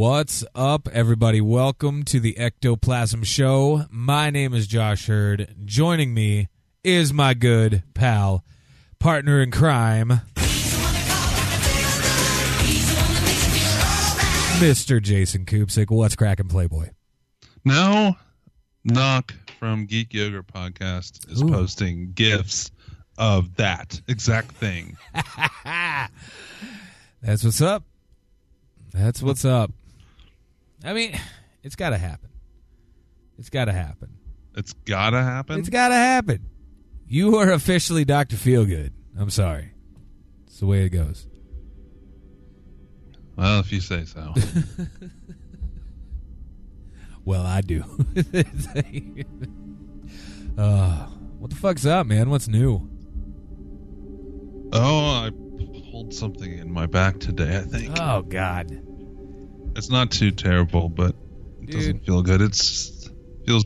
What's up, everybody? Welcome to the Ectoplasm Show. My name is Josh Hurd. Joining me is my good pal, partner in crime, Mr. Jason Koopsick. What's cracking, Playboy? Now, Knock from Geek Yogurt Podcast is Ooh. posting gifs of that exact thing. That's what's up. That's what's up. I mean, it's got to happen. It's got to happen. It's gotta happen. It's got to happen. You are officially Dr. Feelgood. I'm sorry. It's the way it goes. well, if you say so. Well, I do. uh, what the fuck's up, man? What's new? oh, I pulled something in my back today. I think Oh God. It's not too terrible, but it Dude. doesn't feel good. It's feels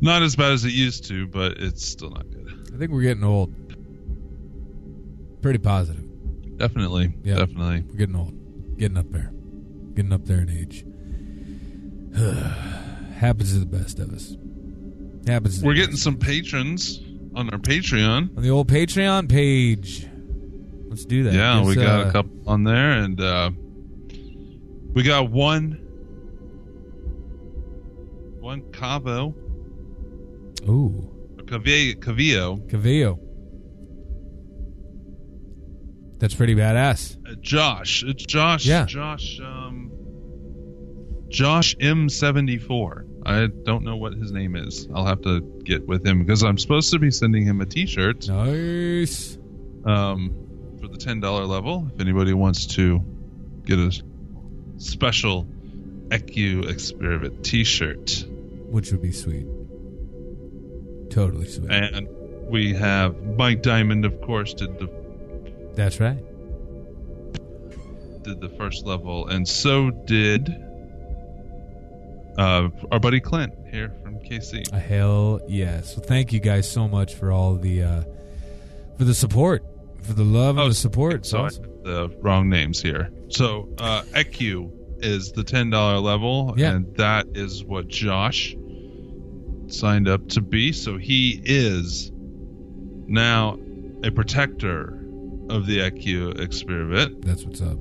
not as bad as it used to, but it's still not good. I think we're getting old. Pretty positive. Definitely, Yeah. definitely. We're getting old. Getting up there. Getting up there in age. Happens to the best of us. Happens. To We're getting some patrons on our Patreon. on the old Patreon page. Let's do that. Yeah, we got uh, a couple on there, and uh, we got one, one Cavo, Ooh, Cavillo, Cavillo. That's pretty badass. uh, Josh. It's Josh. Yeah. Josh. Um, Josh M seventy four. I don't know what his name is. I'll have to get with him because I'm supposed to be sending him a T-shirt Nice. um, for the ten dollar level. If anybody wants to get a special EQ Experiment T-shirt. Which would be sweet. Totally sweet. And we have Mike Diamond, of course, did the That's right. did the first level, and so did uh, our buddy Clint here from KC. A hell yes. Well, thank you guys so much for all the uh, for the support, for the love and the support. So awesome. The wrong names here. So uh, EQ is the ten dollar level, Yeah. and that is what Josh signed up to be. So he is now a protector of the EQ experiment. That's what's up.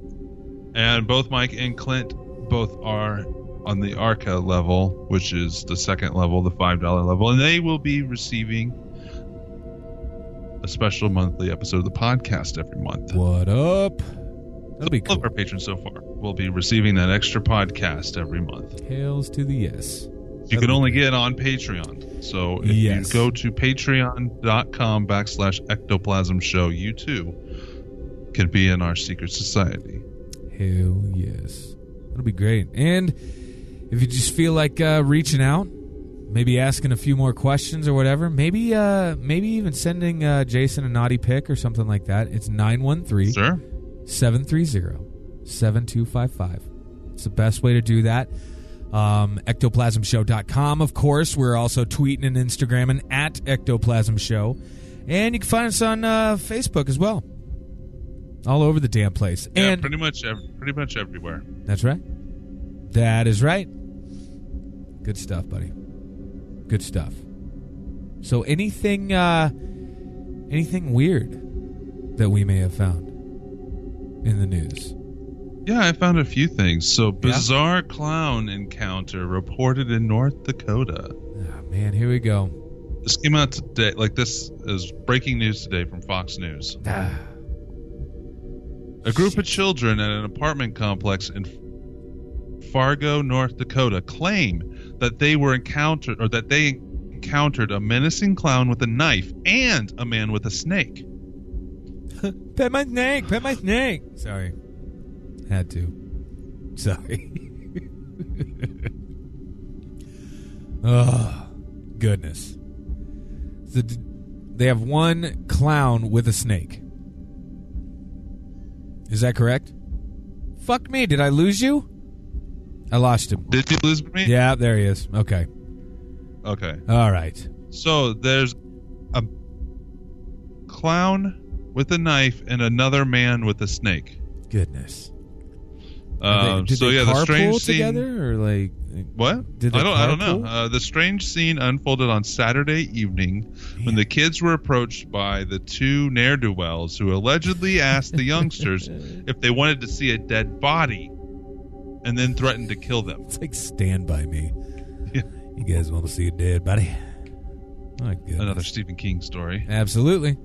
And both Mike and Clint both are on the Arca level, which is the second level, the five dollar level, and they will be receiving a special monthly episode of the podcast every month. What up? That'll be All cool. of our patrons so far will be receiving that extra podcast every month. Hails to the yes. You can only get on Patreon. So if Yes. you go to patreon.com backslash ectoplasm show, you too can be in our secret society. Hell yes. That'll be great. And if you just feel like uh, reaching out, maybe asking a few more questions or whatever, maybe uh, maybe even sending uh, Jason a naughty pic or something like that. It's 913 Sir? 730 7255. It's the best way to do that. Um, ectoplasmshow.com, of course. We're also tweeting and Instagramming at Ectoplasm Show. And you can find us on uh, Facebook as well. All over the damn place. Yeah, and pretty much ev- pretty much everywhere. that's right. That is right. Good stuff, buddy. Good stuff. So anything uh anything weird that we may have found in the news? Yeah, I found a few things. So, bizarre clown encounter reported in North Dakota. Oh, man, here we go. This came out today. Like this is breaking news today from Fox News. Ah, A group of children at an apartment complex in Fargo, North Dakota, claim that they were encountered or that they encountered a menacing clown with a knife and a man with a snake. Pet my snake. Pet my snake. Sorry, had to. Sorry. oh goodness. So they have one clown with a snake. Is that correct? Fuck me. Did I lose you? I lost him. Did you lose me? Yeah, there he is. Okay. Okay. All right. So there's a clown with a knife and another man with a snake. Goodness. Um, did so they yeah, the strange scene. together or like What? Did I don't. I don't know. Uh, the strange scene unfolded on Saturday evening when the kids were approached by the two ne'er do wells who allegedly asked the youngsters if they wanted to see a dead body, and then threatened to kill them. It's like Stand By Me. Yeah. You guys want to see a dead body? My goodness. Another Stephen King story. Absolutely.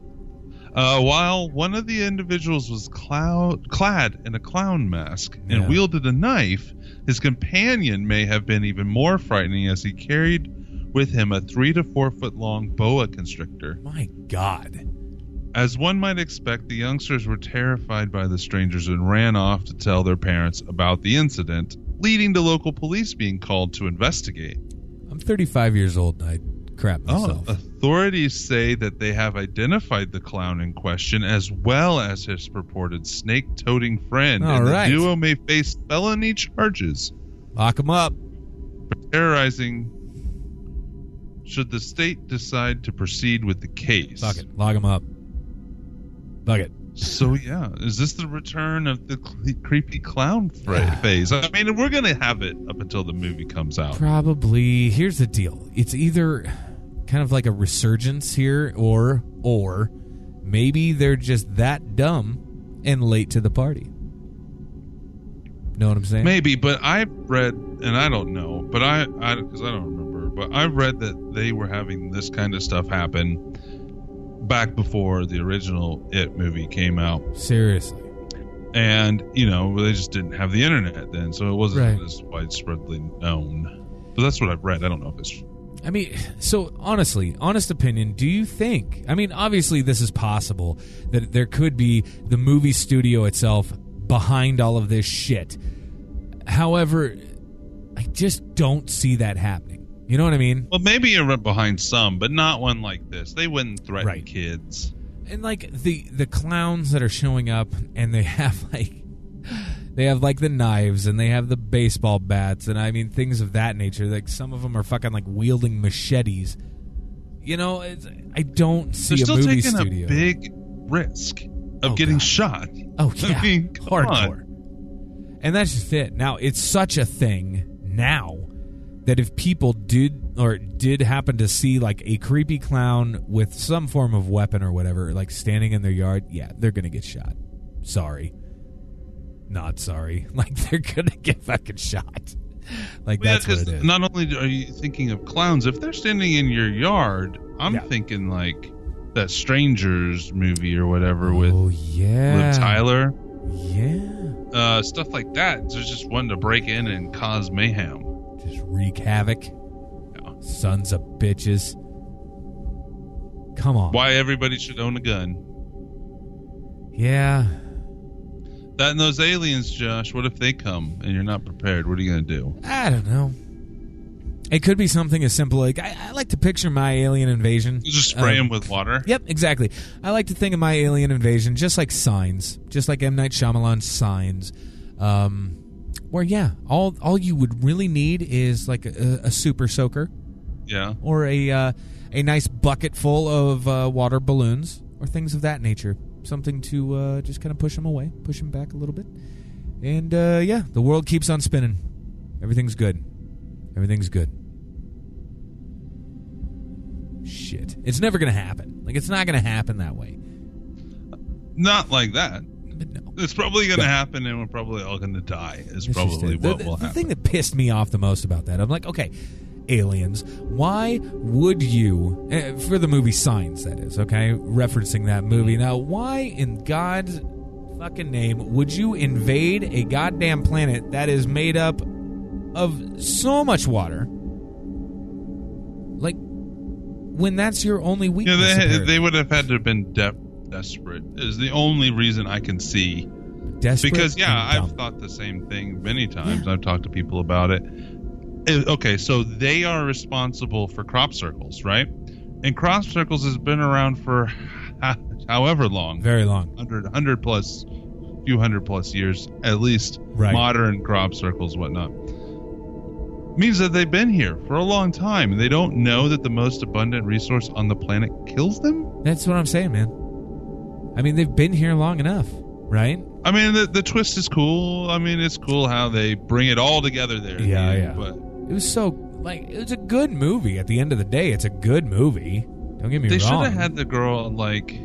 Uh, while one of the individuals was cloud, clad in a clown mask and Yeah. wielded a knife, his companion may have been even more frightening as he carried with him a three to four foot long boa constrictor. My God. As one might expect, the youngsters were terrified by the strangers and ran off to tell their parents about the incident, leading to local police being called to investigate. I'm 35 years old and I crap myself. Oh, myself. authorities say that they have identified the clown in question as well as his purported snake toting friend. All and the duo may face felony charges Lock him up. for terrorizing should the state decide to proceed with the case. Fuck it. Lock him up. Fuck it. So yeah, is this the return of the cl- creepy clown phase? I mean, we're gonna have it up until the movie comes out. Probably. Here's the deal. It's either kind of like a resurgence here or or maybe they're just that dumb and late to the party. Know what I'm saying? Maybe, but I've read, and I don't know, but I, I, because I don't remember, but I've read that they were having this kind of stuff happen back before the original It movie came out, Seriously. and you know they just didn't have the internet then, so it wasn't Right. as widespreadly known. But that's what I've read. I don't know if it's I mean, so honestly, honest opinion, do you think? I mean, obviously, this is possible that there could be the movie studio itself behind all of this shit. However, I just don't see that happening. You know what I mean? well, maybe you're behind some, but not one like this. They wouldn't threaten Right. kids. And like the the clowns that are showing up, and they have like they have like the knives and they have the baseball bats, and I mean things of that nature. Like some of them are fucking like wielding machetes. You know, it's, I don't see They're a still movie taking studio. a big risk of Oh, getting God. shot. Oh I yeah, mean, come hardcore. And that's just it. Now it's such a thing now that if people did or did happen to see like a creepy clown with some form of weapon or whatever, like standing in their yard, yeah, they're gonna get shot. Sorry, not sorry. Like they're gonna get fucking shot. Like Well, yeah, that's what it is. Not only are you thinking of clowns, if they're standing in your yard, I'm Yeah. thinking like that Strangers movie or whatever with oh yeah, Liv Tyler, Yeah, uh, stuff like that. There's just one to break in and cause mayhem. Just wreak havoc. Yeah. Sons of bitches. Come on. Why everybody should own a gun? Yeah. That and those aliens, Josh. What if they come and you're not prepared? What are you gonna do? I don't know. It could be something as simple like I, I like to picture my alien invasion. You just spray Um, them with water. Yep, exactly. I like to think of my alien invasion just like signs, just like M Night Shyamalan's signs. Um, where yeah, all all you would really need is like a, a super soaker Yeah. or a uh, a nice bucket full of uh, water balloons or things of that nature. Something to uh, just kind of push them away, push them back a little bit, and uh, yeah, the world keeps on spinning. Everything's good. Everything's good. Shit, it's never gonna happen. Like it's not gonna happen that way. Not like that. It's probably gonna Yeah. happen, and we're probably all gonna die. Is It's probably it. The- what the, will the happen. thing that pissed me off the most about that, I'm like, okay, aliens, why would you, eh, for the movie Signs, that is, okay, referencing that movie. Now, why in God's fucking name would you invade a goddamn planet that is made up of so much water? Like, when that's your only weakness. know, they they would have had to have been de- desperate. Is the only reason I can see. Desperate Because yeah, I've thought the same thing many times. I've talked to people about it. Eh, Okay, so they are responsible for crop circles, right? And crop circles has been around for however long, very long. 100, 100 plus, few hundred plus years at least. Right. Modern crop circles, whatnot. Means that they've been here for a long time, and they don't know that the most abundant resource on the planet kills them. That's what I'm saying, man. I mean, they've been here long enough, right? I mean, the the twist is cool. I mean, it's cool how they bring it all together there. at the Yeah, end, yeah. But It was so like it was a good movie. At the end of the day, it's a good movie. Don't get me wrong. they should have had the girl like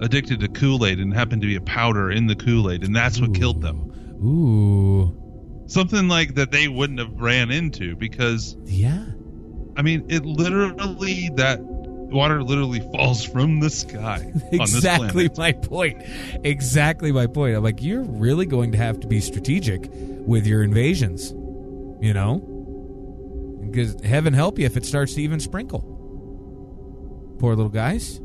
addicted to Kool Aid and happened to be a powder in the Kool Aid, and that's what killed them. Ooh, Something like that they wouldn't have ran into because yeah. I mean, it literally that water literally falls from the sky on this exactly my point. Exactly my point. I'm like, you're really going to have to be strategic with your invasions. You know, because heaven help you if it starts to even sprinkle. Poor little guys.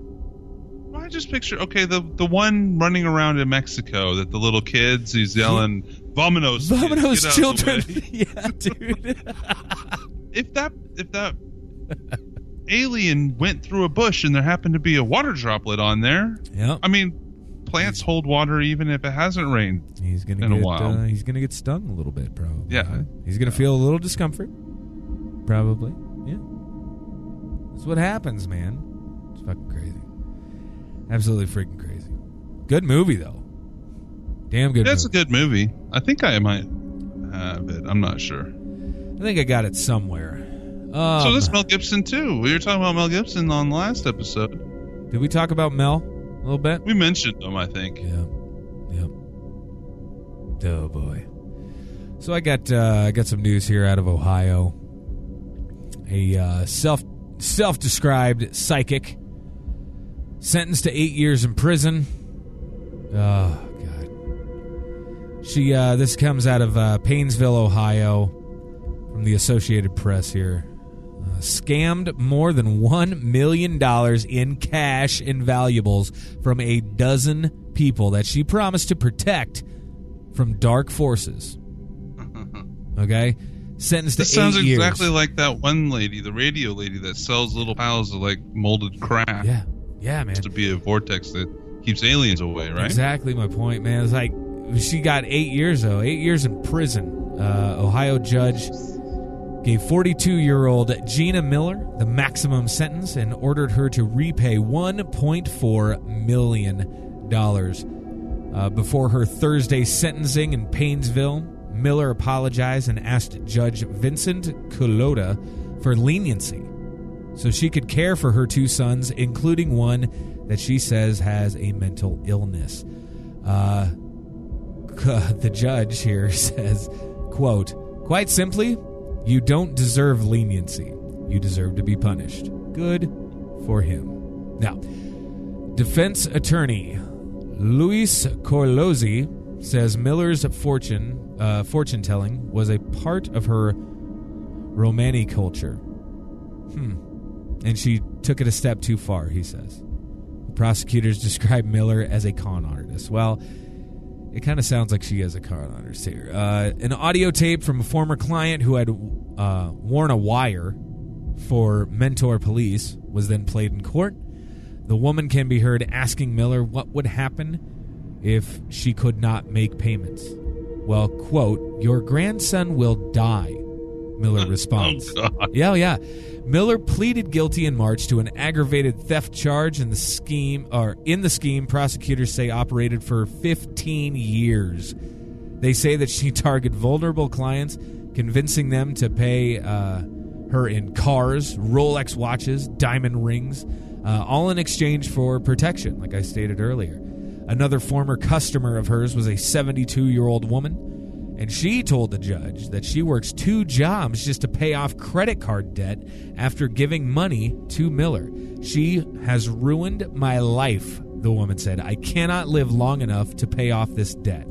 I just picture okay the the one running around in Mexico that the little kids he's yelling "Vominos, Vominos get out of the children. yeah, dude. if that if that alien went through a bush and there happened to be a water droplet on there, Yeah. I mean, plants hold water even if it hasn't rained. He's gonna in a get while. Uh, he's gonna get stung a little bit, probably. Yeah. He's gonna feel a little discomfort. Probably. Yeah. That's what happens, man. It's fucking crazy. Absolutely freaking crazy. Good movie though. Damn good. That's a good movie. I think I might have it. I'm not sure. I think I got it somewhere. Um, so this Mel Gibson too. We were talking about Mel Gibson on the last episode. did we talk about Mel a little bit? We mentioned him, I think. Yeah. Yep. Oh boy. So I got uh, I got some news here out of Ohio. A uh, self self described psychic sentenced to eight years in prison. Oh god. She uh, this comes out of uh, Painesville, Ohio, from the Associated Press here. Scammed more than $1 million in cash and valuables from a dozen people that she promised to protect from dark forces. Okay? Sentenced to This sounds years. exactly like that one lady, the radio lady that sells little piles of like molded crap Yeah. Yeah, man. to be a vortex that keeps aliens away, right? Exactly my point, man. It's like she got eight years though, eight years in prison. Uh, Ohio judge gave 42 year old Gina Miller the maximum sentence and ordered her to repay 1.4 million dollars. Uh, before her Thursday sentencing in Painesville, Miller apologized and asked Judge Vincent Culotta for leniency so she could care for her two sons, including one that she says has a mental illness. Uh, the judge here says, quote, quite simply, you don't deserve leniency. You deserve to be punished. Good for him. Now, defense attorney Luis Corlozzi says Miller's fortune uh, fortune telling was a part of her Romani culture. Hmm. And she took it a step too far, he says. Prosecutors describe Miller as a con artist. Well, it kind of sounds like she is a con artist here. Uh, an audio tape from a former client who had uh, worn a wire for Mentor Police was then played in court. The woman can be heard asking Miller what would happen if she could not make payments. Well, quote, your grandson will die, Miller responds. Oh, Yeah, yeah. Miller pleaded guilty in March to an aggravated theft charge in the scheme or in the scheme prosecutors say operated for 15 years. They say that she targeted vulnerable clients, convincing them to pay uh, her in cars, Rolex watches, diamond rings, uh, all in exchange for protection, like I stated earlier. Another former customer of hers was a 72 year old woman. And she told the judge that she works two jobs just to pay off credit card debt after giving money to Miller. She has ruined my life, the woman said. I cannot live long enough to pay off this debt.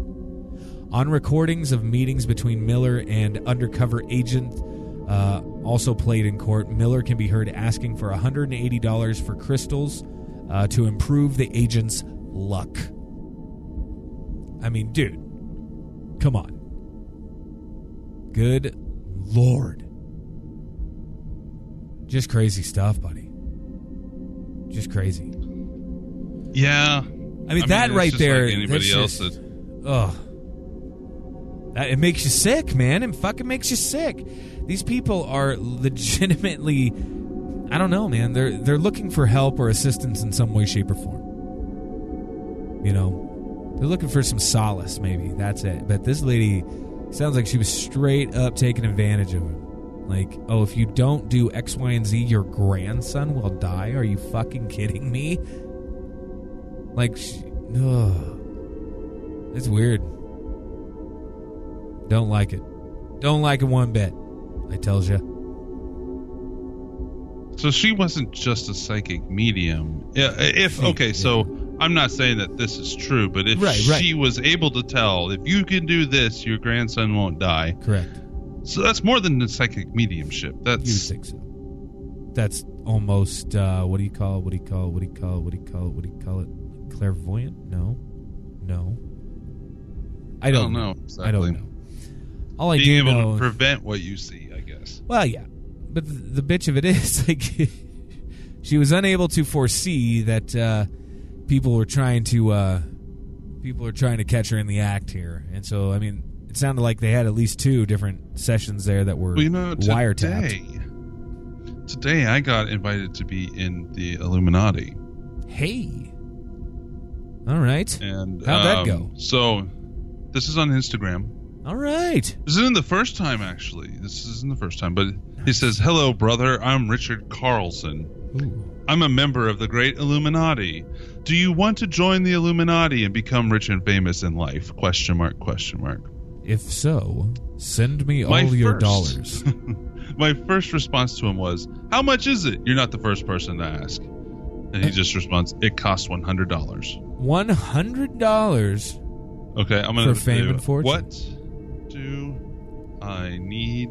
On recordings of meetings between Miller and undercover agent Uh, also played in court, Miller can be heard asking for $180 for crystals uh, to improve the agent's luck. I mean, dude, come on. Good lord. Just crazy stuff, buddy. Just crazy. Yeah. I mean, that it's right there. Like anybody else just- that Ugh. That, it makes you sick, man. It fucking makes you sick. These people are legitimately I don't know, man. They're they're looking for help or assistance in some way, shape, or form. You know? They're looking for some solace, maybe. That's it. But this lady sounds like she was straight up taking advantage of him. Like, oh, if you don't do X, Y, and Z, your grandson will die. Are you fucking kidding me? Like, ugh. It's weird. Don't like it. Don't like it one bit. I tells you. So she wasn't just a psychic medium. Yeah, if okay, so I'm not saying that this is true, but if Right, right. she was able to tell if you can do this, your grandson won't die. Correct. So that's more than a psychic mediumship. That's You That's think so. That's almost uh, what do you call it? What do you call it? What do you call it? What do you call it? What do you call it? Clairvoyant? No, no. I don't, know I exactly. don't know. All I being do able know. to prevent what you see, I guess. well, yeah, but the, the bitch of it is like she was unable to foresee that uh, people were trying to uh, people were trying to catch her in the act here, and so I mean, it sounded like they had at least two different sessions there that were Well, you know, wiretapped. today, today I got invited to be in the Illuminati, Hey. All right. and How'd that um, go? So, this is on Instagram. All right. This isn't the first time, actually. This isn't the first time, but he says, "Hello, brother. I'm Richard Carlson. Ooh. I'm a member of the Great Illuminati. Do you want to join the Illuminati and become rich and famous in life?" Question mark. Question mark. If so, send me all My your dollars. My first response to him was, "How much is it?" You're not the first person to ask. And he uh, just responds, "It costs one hundred dollars." One hundred dollars. Okay, I'm gonna For fame and fortune. What do I need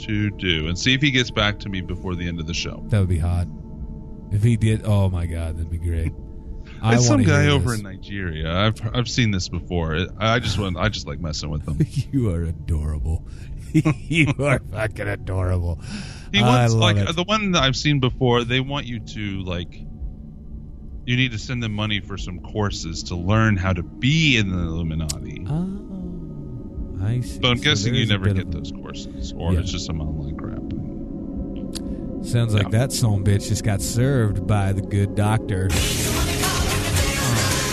to do? And see if he gets back to me before the end of the show. That would be hot. If he did, oh my god, that'd be great. I some guy over this. in Nigeria. I've I've seen this before. I just want I just like messing with them. you are adorable. you are fucking adorable. He wants like it. the one that I've seen before. They want you to like. You need to send them money for some courses to learn how to be in the Illuminati. Oh, I see. So I'm So guessing you never get of- those courses, or Yeah. it's just some online crap. Sounds like Yeah. that son bitch just got served by the good doctor. Uh,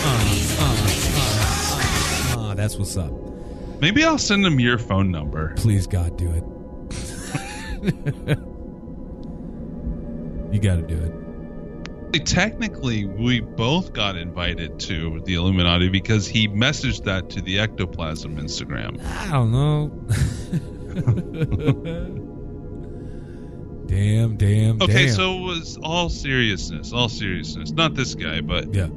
uh, uh, uh, uh, that's what's up. Maybe I'll send them your phone number. Please, God, do it. you got to do it. Technically, we both got invited to the Illuminati because he messaged that to the Ectoplasm Instagram. I don't know. damn, damn, Okay, damn. so it was all seriousness, all seriousness. Not this guy, but yeah.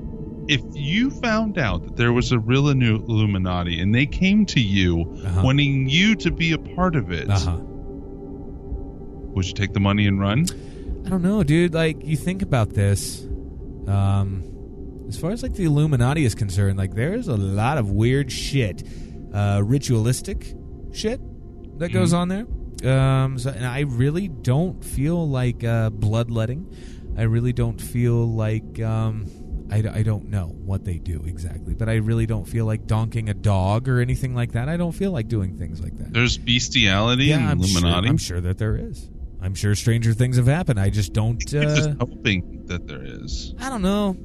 if you found out that there was a real Illu- Illuminati and they came to you Uh-huh. wanting you to be a part of it, Uh huh. would you take the money and run? I don't know, dude. Like, you think about this. Um, as far as like the Illuminati is concerned, like there's a lot of weird shit, uh, ritualistic shit that goes on there. Um, so, and I really don't feel like uh, bloodletting. I really don't feel like um, I, I don't know what they do exactly, but I really don't feel like donking a dog or anything like that. I don't feel like doing things like that. There's bestiality in I'm sure, Illuminati. I'm sure that there is. I'm sure stranger things have happened. I just don't. I'm just Uh, hoping that there is. I don't know.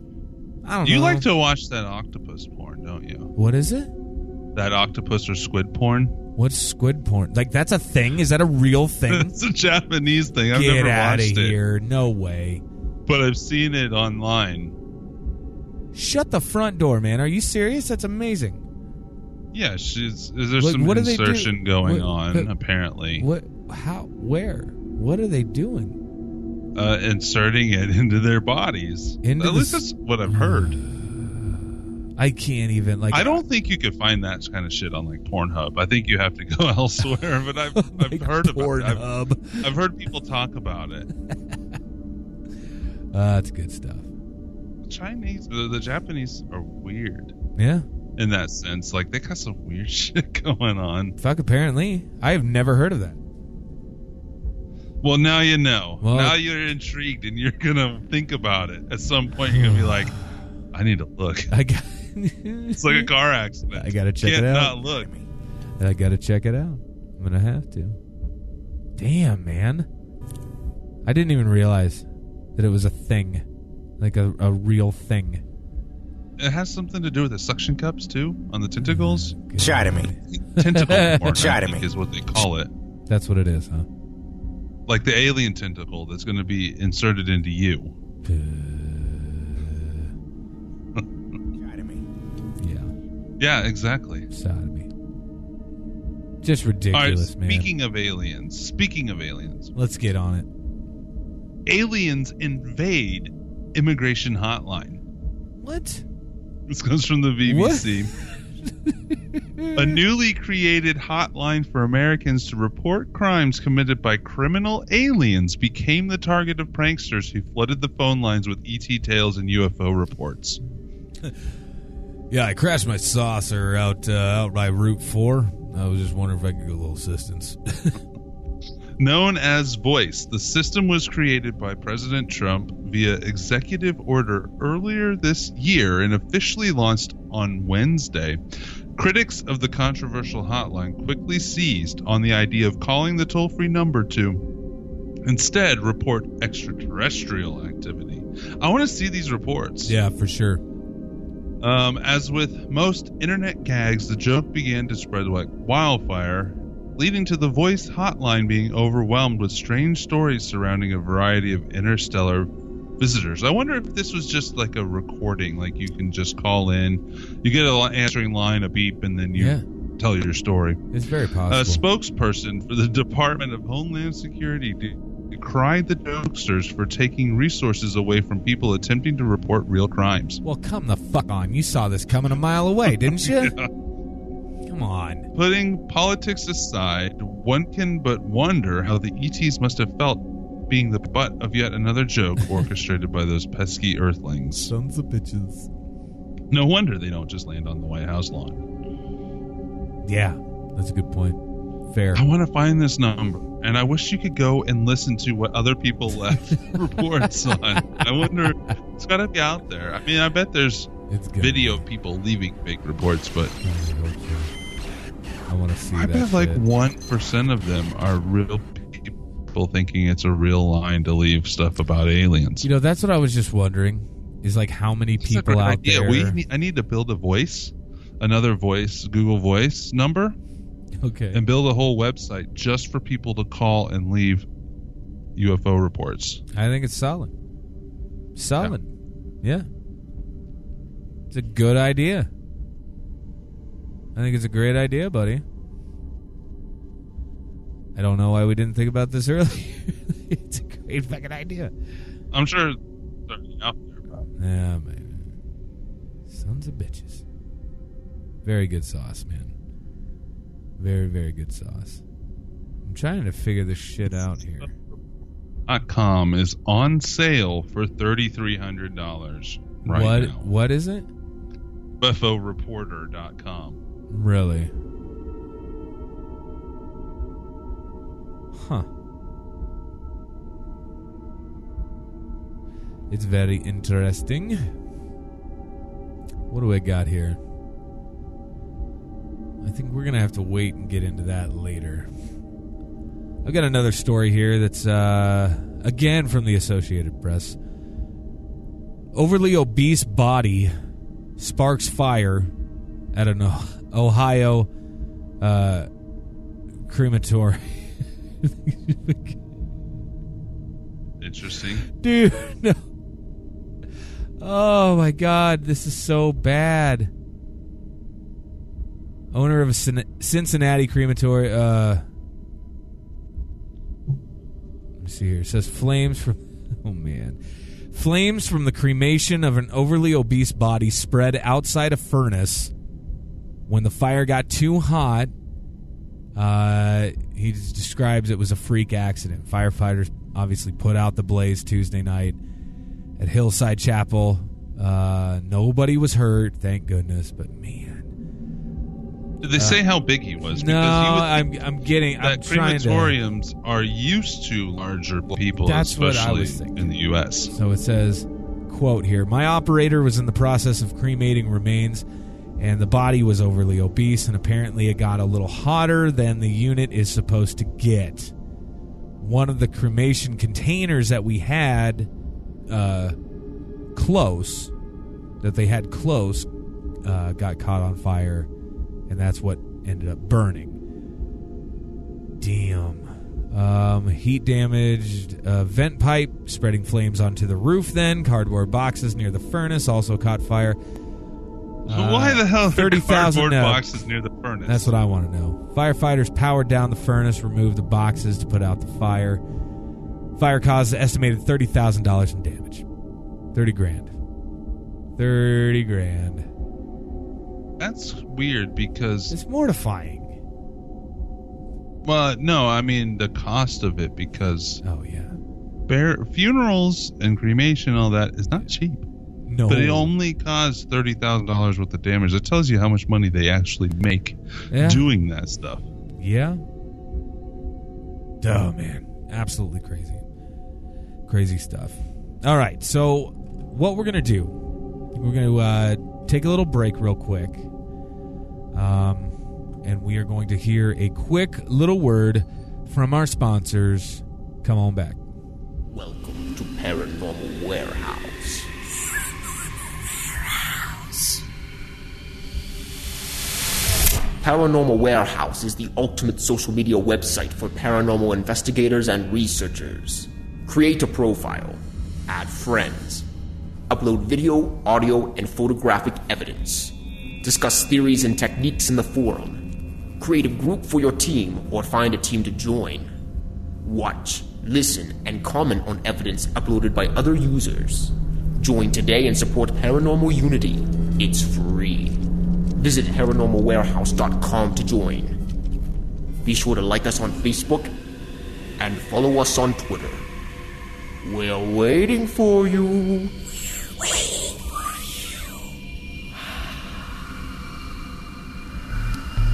I don't You know. like to watch that octopus porn, don't you? What is it? That octopus or squid porn? What's squid porn? Like that's a thing? Is that a real thing? it's a Japanese thing. I've Get never out of it, here! No way. but I've seen it online. Shut the front door, man. Are you serious? That's amazing. Yeah, she's. Is there What- some what insertion going What- on? apparently, What? How? Where? What are they doing? uh, inserting it into their bodies. Into At least the that's what I've heard. I can't even like. I don't think you could find that kind of shit on like Pornhub. I think you have to go elsewhere. But I've, I've like heard about it. I've, Pornhub. I've heard people talk about it. Uh, that's good stuff. The Chinese, the, the Japanese are weird Yeah. in that sense. Like they got some weird shit going on. Fuck. Apparently, I have never heard of that. Well, now you know. Well- now you're intrigued, and you're gonna think about it. At some point, you're gonna be like, "I need to look." I got. It's like a car accident. I gotta check Can't it out. Not look. I gotta check it out. I'm gonna have to. Damn, man. I didn't even realize that it was a thing, like a, a real thing. It has something to do with the suction cups too on the tentacles. Oh, Shy to me. Tentacle porn, to me. is what they call it. That's what it is, huh? Like the alien tentacle that's going to be inserted into you. Shy. Yeah, Yeah, exactly. sodomy. Just All right. ridiculous, man. Speaking of aliens, speaking of aliens, Let's get on it. aliens invade immigration hotline. What? This comes from the BBC. A newly created hotline for Americans to report crimes committed by criminal aliens became the target of pranksters who flooded the phone lines with ET tales and UFO reports. Yeah, I crashed my saucer out uh, out by Route Four. I was just wondering if I could get a little assistance. Known as Voice, the system was created by President Trump via executive order earlier this year and officially launched on Wednesday. Critics of the controversial hotline quickly seized on the idea of calling the toll free number to instead report extraterrestrial activity. I want to see these reports. yeah, for sure. Um, as with most internet gags, the joke began to spread like wildfire, leading to the voice hotline being overwhelmed with strange stories surrounding a variety of interstellar visitors. I wonder if this was just like a recording, like you can just call in, you get an answering line, a beep, and then you Yeah. tell your story. It's very possible. A spokesperson for the Department of Homeland Security de- decried the jokesters for taking resources away from people attempting to report real crimes. well, come the fuck on. You saw this coming a mile away, didn't you? Yeah. Come on. Putting politics aside, one can but wonder how the ETs must have felt being the butt of yet another joke orchestrated by those pesky earthlings. Sons of bitches. No wonder they don't just land on the White House lawn. Yeah, that's a good point. Fair. I want to find this number, and I wish you could go and listen to what other people left reports on. I wonder, it's got to be out there. I mean, I bet there's video of people leaving fake reports, but I hope so. I want to see I bet like one percent of them are real people thinking it's a real line to leave stuff about aliens. You know, that's what I was just wondering. Is like how many a people out idea. there? We need, I need to build a voice, another voice, Google Voice number, okay. and build a whole website just for people to call and leave UFO reports. I think it's solid. Solid. Yeah. It's a good idea. I think it's a great idea, buddy. I don't know why we didn't think about this earlier. it's a great fucking idea. I'm sure they're out there. Yeah, man. Sons of bitches. Very good sauce, man. Very, very good sauce. I'm trying to figure this shit out here. .com is on sale for thirty three hundred dollars right what now. what is it? UFOreporter.com. Really? Huh. It's very interesting. What do I got here? I think we're going to have to wait and get into that later. I've got another story here that's, uh, again, from the Associated Press. Overly obese body sparks fire at an Ohio uh, crematorium. Interesting. Dude, no. Oh my god, this is so bad. Owner of a Cincinnati crematory. Uh, let me see here. It says flames from. Oh man, Flames from the cremation of an overly obese body spread outside a furnace. When the fire got too hot, uh, he describes it was a freak accident. Firefighters obviously put out the blaze Tuesday night at Hillside Chapel. Uh, nobody was hurt, thank goodness. But man, Did they say how big he was? no, would I'm I'm getting. I'm that to. crematoriums are used to larger people, That's what I especially was thinking. in the U.S. So it says, quote here, my operator was in the process of cremating remains and the body was overly obese and apparently it got a little hotter than the unit is supposed to get. One of the cremation containers that we had uh, close, that they had close, uh, got caught on fire and that's what ended up burning. Damn. Um, heat damaged uh, vent pipe, spreading flames onto the roof. Then cardboard boxes near the furnace also caught fire. Why the hell are there 30,000 cardboard uh, boxes near the furnace? That's what I want to know. Firefighters powered down the furnace, removed the boxes to put out the fire. Fire caused an estimated thirty thousand dollars in damage. Thirty grand. Thirty grand. That's weird because It's mortifying. well, no, I mean the cost of it because Oh yeah. bear funerals and cremation all that is not cheap. No. But it only caused thirty thousand dollars worth of damage. It tells you how much money they actually make Yeah. doing that stuff. Yeah. Oh man, absolutely crazy, crazy stuff. All right, so what we're gonna do? We're gonna uh, take a little break real quick, um, and we are going to hear a quick little word from our sponsors. Come on back. Welcome to Paranormal Warehouse. Paranormal Warehouse is the ultimate social media website for paranormal investigators and researchers. Create a profile, add friends, upload video, audio, and photographic evidence, discuss theories and techniques in the forum, create a group for your team or find a team to join. Watch, listen, and comment on evidence uploaded by other users. Join today and support Paranormal Unity. It's free. Visit paranormalwarehouse.com to join. Be sure to like us on Facebook and follow us on Twitter. We're waiting for you.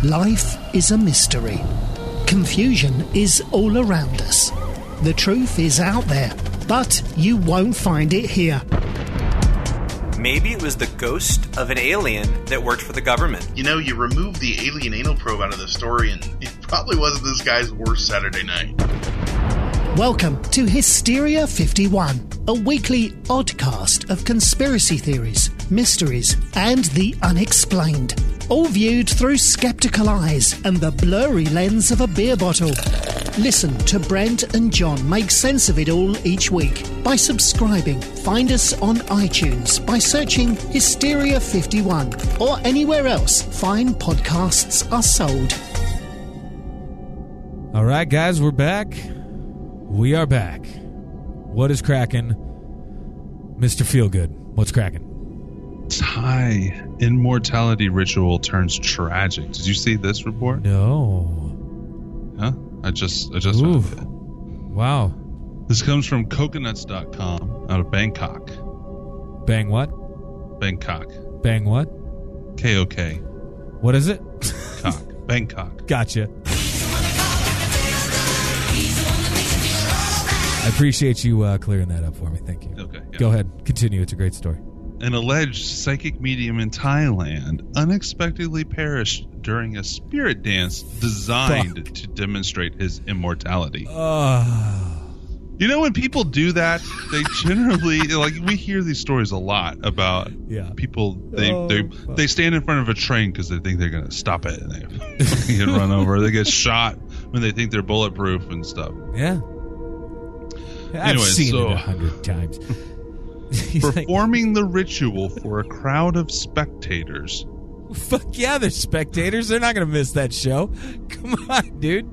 Life is a mystery. Confusion is all around us. The truth is out there, but you won't find it here. Maybe it was the ghost of an alien that worked for the government. You know, you remove the alien anal probe out of the story, and it probably wasn't this guy's worst Saturday night. Welcome to Hysteria 51, a weekly oddcast of conspiracy theories, mysteries, and the unexplained. All viewed through skeptical eyes and the blurry lens of a beer bottle. Listen to Brent and John make sense of it all each week by subscribing. Find us on iTunes by searching Hysteria 51 or anywhere else fine podcasts are sold. All right, guys, we're back. We are back. What is cracking, Mister Feelgood? What's cracking? Thai immortality ritual turns tragic. Did you see this report? No. Huh? I just I just Oof. found it. Wow. This comes from coconuts.com out of Bangkok. Bang what? Bangkok. Bang what? K O K. What is it? Cock. Bangkok. gotcha. I appreciate you uh, clearing that up for me. Thank you. Okay. yeah. Go ahead. Continue. It's a great story. An alleged psychic medium in Thailand unexpectedly perished during a spirit dance designed to demonstrate his immortality. Uh, You know, when people do that, they generally like we hear these stories a lot about Yeah. people. They Oh, they fuck. they stand in front of a train because they think they're going to stop it, and they get run over. They get shot when they think they're bulletproof and stuff. yeah. I've Anyway, seen so- it a hundred times. He's like, Performing the ritual for a crowd of spectators. Fuck yeah, they're spectators. They're not going to miss that show. Come on, dude.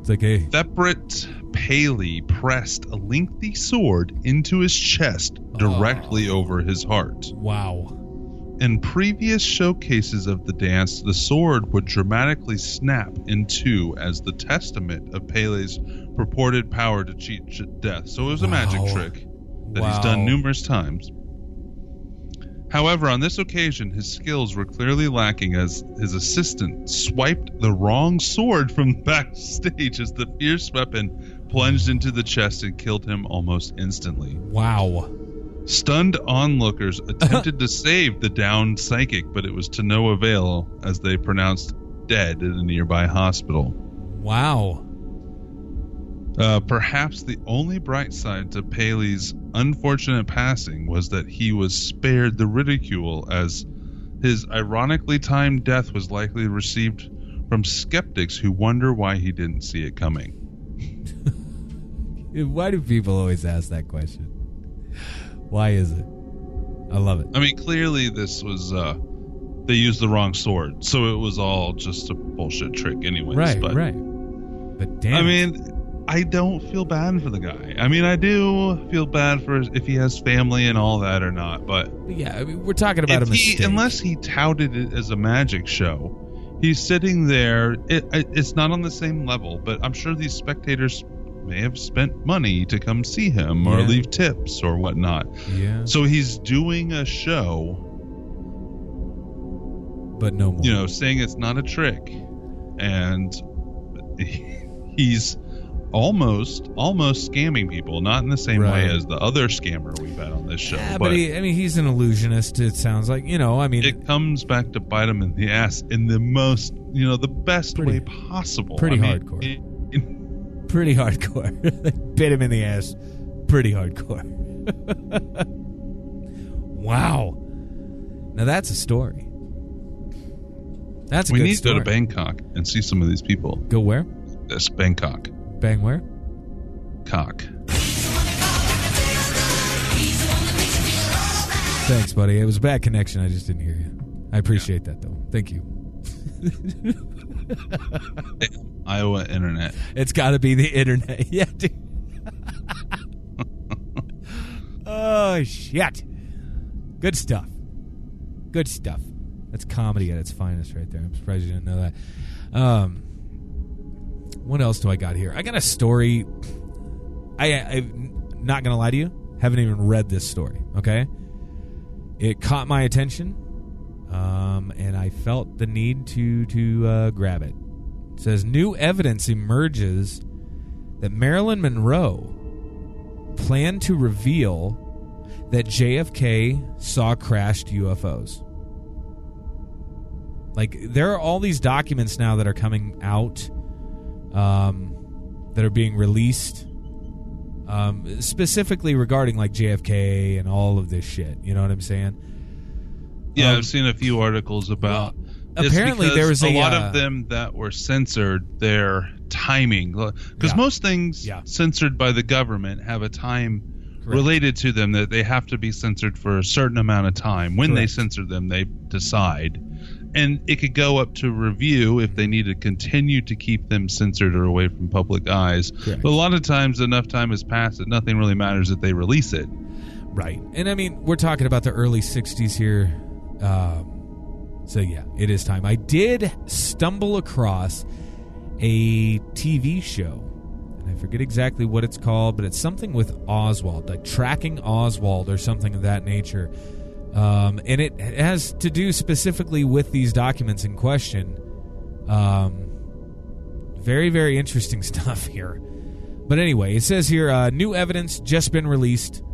It's like, hey, Theprit Paley pressed a lengthy sword into his chest directly oh. over his heart. wow. In previous showcases of the dance, the sword would dramatically snap in two as the testament of Pele's purported power to cheat death. So it was a magic trick that he's done numerous times. However, on this occasion, his skills were clearly lacking as his assistant swiped the wrong sword from backstage as the fierce weapon plunged into the chest and killed him almost instantly. Wow. Stunned onlookers attempted to save the downed psychic, but it was to no avail as they pronounced dead at a nearby hospital. Wow. Uh, perhaps the only bright side to Paley's unfortunate passing was that he was spared the ridicule, as his ironically timed death was likely received from skeptics who wonder why he didn't see it coming. Why do people always ask that question? Why is it? I love it. I mean, clearly this was uh, they used the wrong sword, so it was all just a bullshit trick, anyways. Right, but, right. But damn. I it. mean, I don't feel bad for the guy. I mean, I do feel bad for if he has family and all that or not, but yeah, I mean, we're talking about a he, mistake. unless he touted it as a magic show, he's sitting there. It, it, it's not on the same level, but I'm sure these spectators may have spent money to come see him or Yeah. leave tips or whatnot. yeah, So he's doing a show but no more. you know, saying it's not a trick, and he's almost almost scamming people, not in the same Right. way as the other scammer we've had on this show, Yeah, but, but he, I mean, he's an illusionist. It sounds like you know. I mean, it comes back to bite him in the ass in the most, you know, the best Pretty- way possible. pretty I mean, hardcore. it- it- pretty hardcore. They Bit him in the ass. Pretty hardcore. wow. Now that's a story. That's a we good need story. to go to Bangkok and see some of these people. Go where? This Bangkok Bang where? cock. Thanks, buddy. It was a bad connection. I just didn't hear you. I appreciate that though. Thank you. Iowa internet. It's got to be the internet. Yeah, dude. oh shit. Good stuff. Good stuff. That's comedy at its finest, right there. I'm surprised you didn't know that. Um, what else do I got here? I got a story. I, I'm not gonna lie to you. Haven't even read this story. Okay. It caught my attention, um, and I felt the need to to uh, grab it. It says new evidence emerges that Marilyn Monroe planned to reveal that JFK saw crashed UFOs. Like there are all these documents now that are coming out um, that are being released um, specifically regarding like JFK and all of this shit. You know what I'm saying? Yeah, Um, I've seen a few articles about. Well, apparently there was a, a, lot uh, of them that were censored. Their timing, because Yeah. most things Yeah. censored by the government have a time related to them that they have to be censored for a certain amount of time. When they Correct. censor them, they decide, and it could go up to review if they need to continue to keep them censored or away from public eyes. Correct. But a lot of times, enough time has passed that nothing really matters if they release it. Right. And I mean, we're talking about the early 60s here. Um, so, yeah, it is time. I did stumble across a TV show. And I forget exactly what it's called, but it's something with Oswald, like tracking Oswald or something of that nature. Um, and it has to do specifically with these documents in question. Um, very, very interesting stuff here. But anyway, it says here uh, new evidence just been released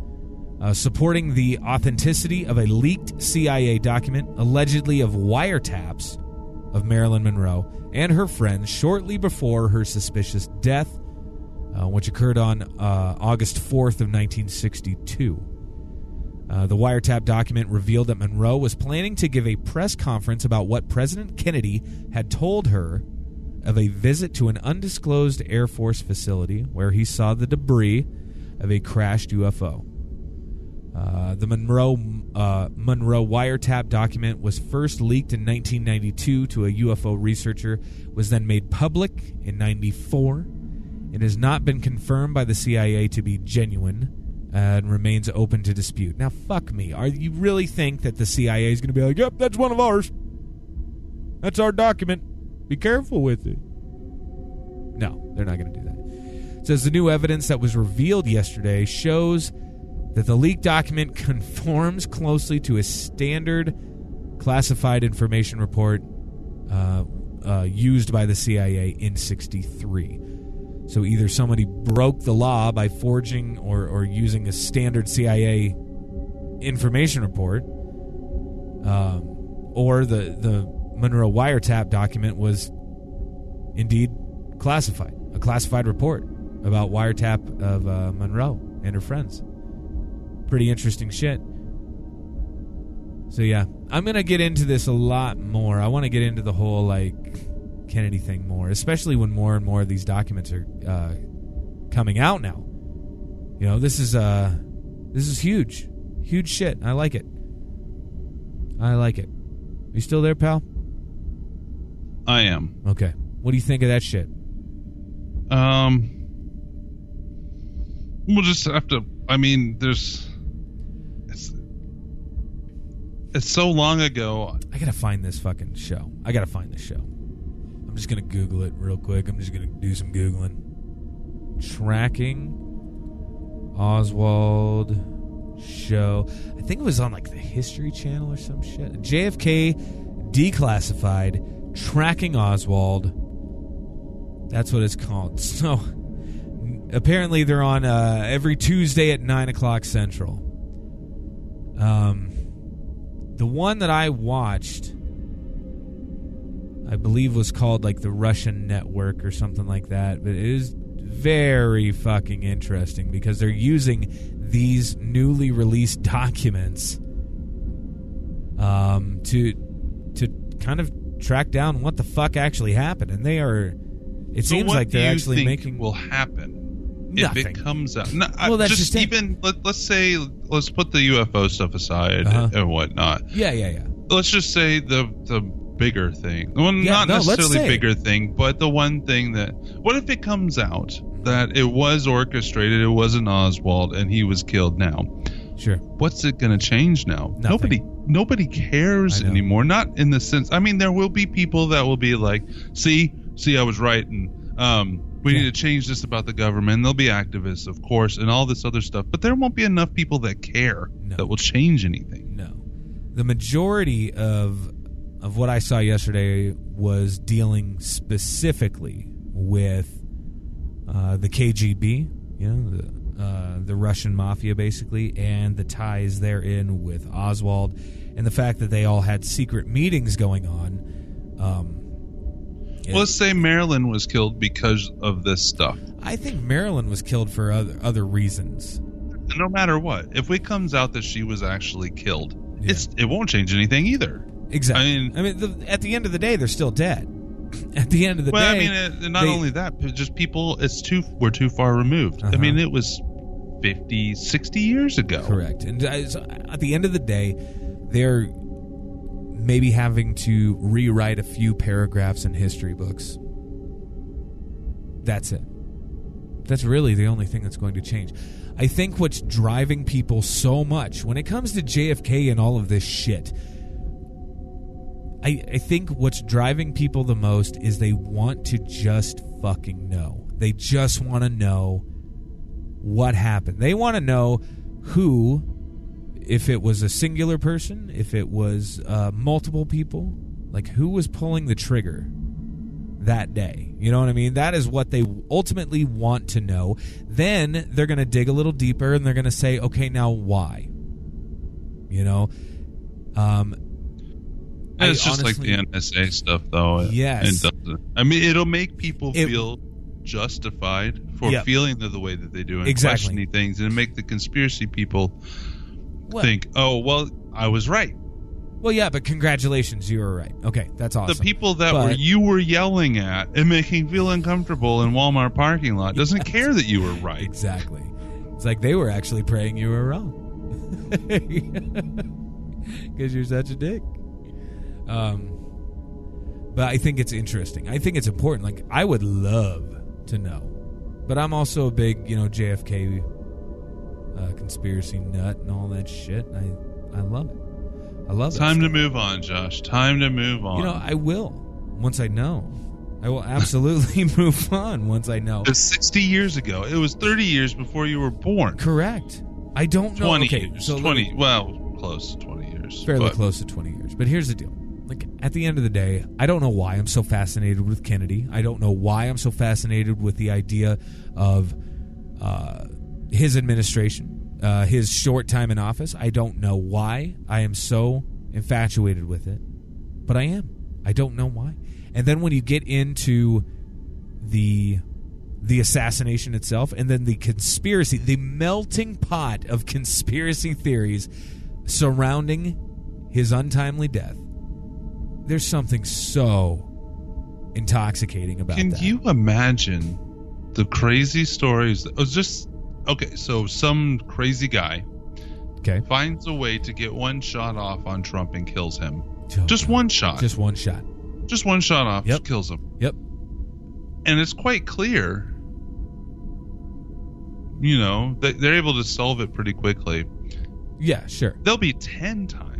uh, supporting the authenticity of a leaked CIA document, allegedly of wiretaps of Marilyn Monroe and her friends shortly before her suspicious death, uh, which occurred on uh, August 4th of 1962. Uh, the wiretap document revealed that Monroe was planning to give a press conference about what President Kennedy had told her of a visit to an undisclosed Air Force facility where he saw the debris of a crashed UFO. Uh, the Monroe uh, Monroe wiretap document was first leaked in 1992 to a UFO researcher, was then made public in '94, It has not been confirmed by the CIA to be genuine and remains open to dispute. Now, fuck me. Are you really think that the CIA is going to be like, "Yep, that's one of ours. That's our document. Be careful with it." No, they're not going to do that. It says the new evidence that was revealed yesterday shows that the leaked document conforms closely to a standard classified information report uh, uh, used by the CIA in 63. So either somebody broke the law by forging or, or using a standard CIA information report, um, or the, the Monroe wiretap document was indeed classified, a classified report about wiretap of uh, Monroe and her friends. Pretty interesting shit. So yeah, I'm gonna get into this a lot more. I want to get into the whole like Kennedy thing more, especially when more and more of these documents are uh, coming out now. You know, this is uh, this is huge, huge shit. I like it. I like it. You still there, pal? I am. Okay. What do you think of that shit? Um, we'll just have to. I mean, there's. It's. It's so long ago. I gotta find this fucking show. I gotta find this show. I'm just gonna Google it real quick. I'm just gonna do some googling. Tracking Oswald show. I think it was on like the History Channel or some shit. JFK declassified. Tracking Oswald. That's what it's called. So apparently they're on uh, every Tuesday at nine o'clock central. Um, the one that I watched, I believe, was called like the Russian Network or something like that. But it is very fucking interesting because they're using these newly released documents um, to to kind of track down what the fuck actually happened, and they are. It So seems like they're actually think making will happen Nothing. if it comes out. No, Well, that's just, just even let, let's say let's put the UFO stuff aside Uh-huh. and whatnot. Yeah, yeah, yeah. Let's just say the the bigger thing. Well, Yeah, not no, necessarily bigger thing, but the one thing that what if it comes out that it was orchestrated, it wasn't Oswald, and he was killed now. Sure. What's it going to change now? Nothing. Nobody nobody cares anymore. Not in the sense. I mean, there will be people that will be like, "See, see, I was right," and um, we Yeah. need to change this about the government. There'll be activists, of course, and all this other stuff. But there won't be enough people that care No. that will change anything. No. The majority of of what I saw yesterday was dealing specifically with uh, the KGB, you know, the, uh, the Russian mafia, basically, and the ties therein with Oswald, and the fact that they all had secret meetings going on. Um, Well, let's say Marilyn was killed because of this stuff. I think Marilyn was killed for other other reasons. No matter what, if it comes out that she was actually killed, Yeah. it's it won't change anything either. Exactly. I mean- I mean, the, at the end of the day, they're still dead. At the end of the day well, day, I mean, it, not they- only that, but just people. It's too. We're too far removed. Uh-huh. I mean, it was 50, 60 years ago. Correct. And uh, so at the end of the day, they're maybe having to rewrite a few paragraphs in history books. That's it. That's really the only thing that's going to change. I think what's driving people so much when it comes to JFK and all of this shit. I, I think what's driving people the most is they want to just fucking know. They just want to know what happened. They want to know who, if it was a singular person, if it was uh, multiple people, like who was pulling the trigger that day. You know what I mean? That is what they ultimately want to know. Then they're going to dig a little deeper and they're going to say, okay, now why? You know? Um, I It's just honestly- like the NSA stuff, though. Yes. it doesn't. I mean, it'll make people It- feel justified for Yep. feeling the, the way that they do and Exactly. questioning things, and make the conspiracy people Well- think, "Oh, well, I was right." Well, yeah, but congratulations, you were right. Okay, that's awesome. The people that But- were you were yelling at and making feel uncomfortable in Walmart parking lot doesn't care that you were right. Exactly. It's like they were actually praying you were wrong. Because you're such a dick. Um, but I think it's interesting. I think it's important. Like, I would love to know but I'm also a big, you know, JFK uh, conspiracy nut and all that shit. I I love it. I love it. Time to move on, Josh. Time to move on. You know, I will once I know. I will absolutely move on once I know. it was 60 years ago. It was 30 years before you were born. Correct. I don't know. 20 okay, years. so 20. me- well, close to 20 years. fairly but- close to 20 years. But here's the deal. At the end of the day, I don't know why I'm so fascinated with Kennedy. I don't know why I'm so fascinated with the idea of uh, his administration, uh, his short time in office. I don't know why I am so infatuated with it, but I am. I don't know why. And then when you get into the the assassination itself and then the conspiracy, the melting pot of conspiracy theories surrounding his untimely death. There's something so intoxicating about that. Can that. you imagine the crazy stories? That, it was just okay. So some crazy guy okay. finds a way to get one shot off on Trump and kills him. Oh, Just God. one shot. Just one shot. Just one shot off. Yep. Kills him. Yep. And it's quite clear. You know, they, they're able to solve it pretty quickly. Yeah, sure. There'll be ten times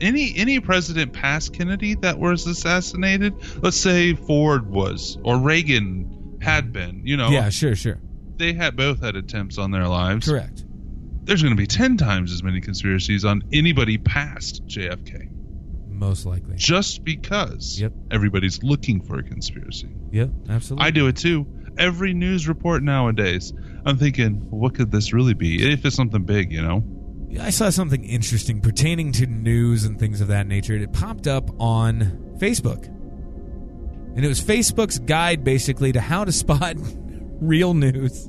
any any president past Kennedy that was assassinated. Let's say Ford was or Reagan had been. You know, Yeah, sure, sure. they had both had attempts on their lives. Correct. There's going to be ten times as many conspiracies on anybody past JFK, Most likely. just because Yep. everybody's looking for a conspiracy. Yep, absolutely. I do it too. Every news report nowadays, I'm thinking, what could this really be? If it's something big, you know. I saw something interesting pertaining to news and things of that nature. It popped up on Facebook. And it was Facebook's guide basically to how to spot real news.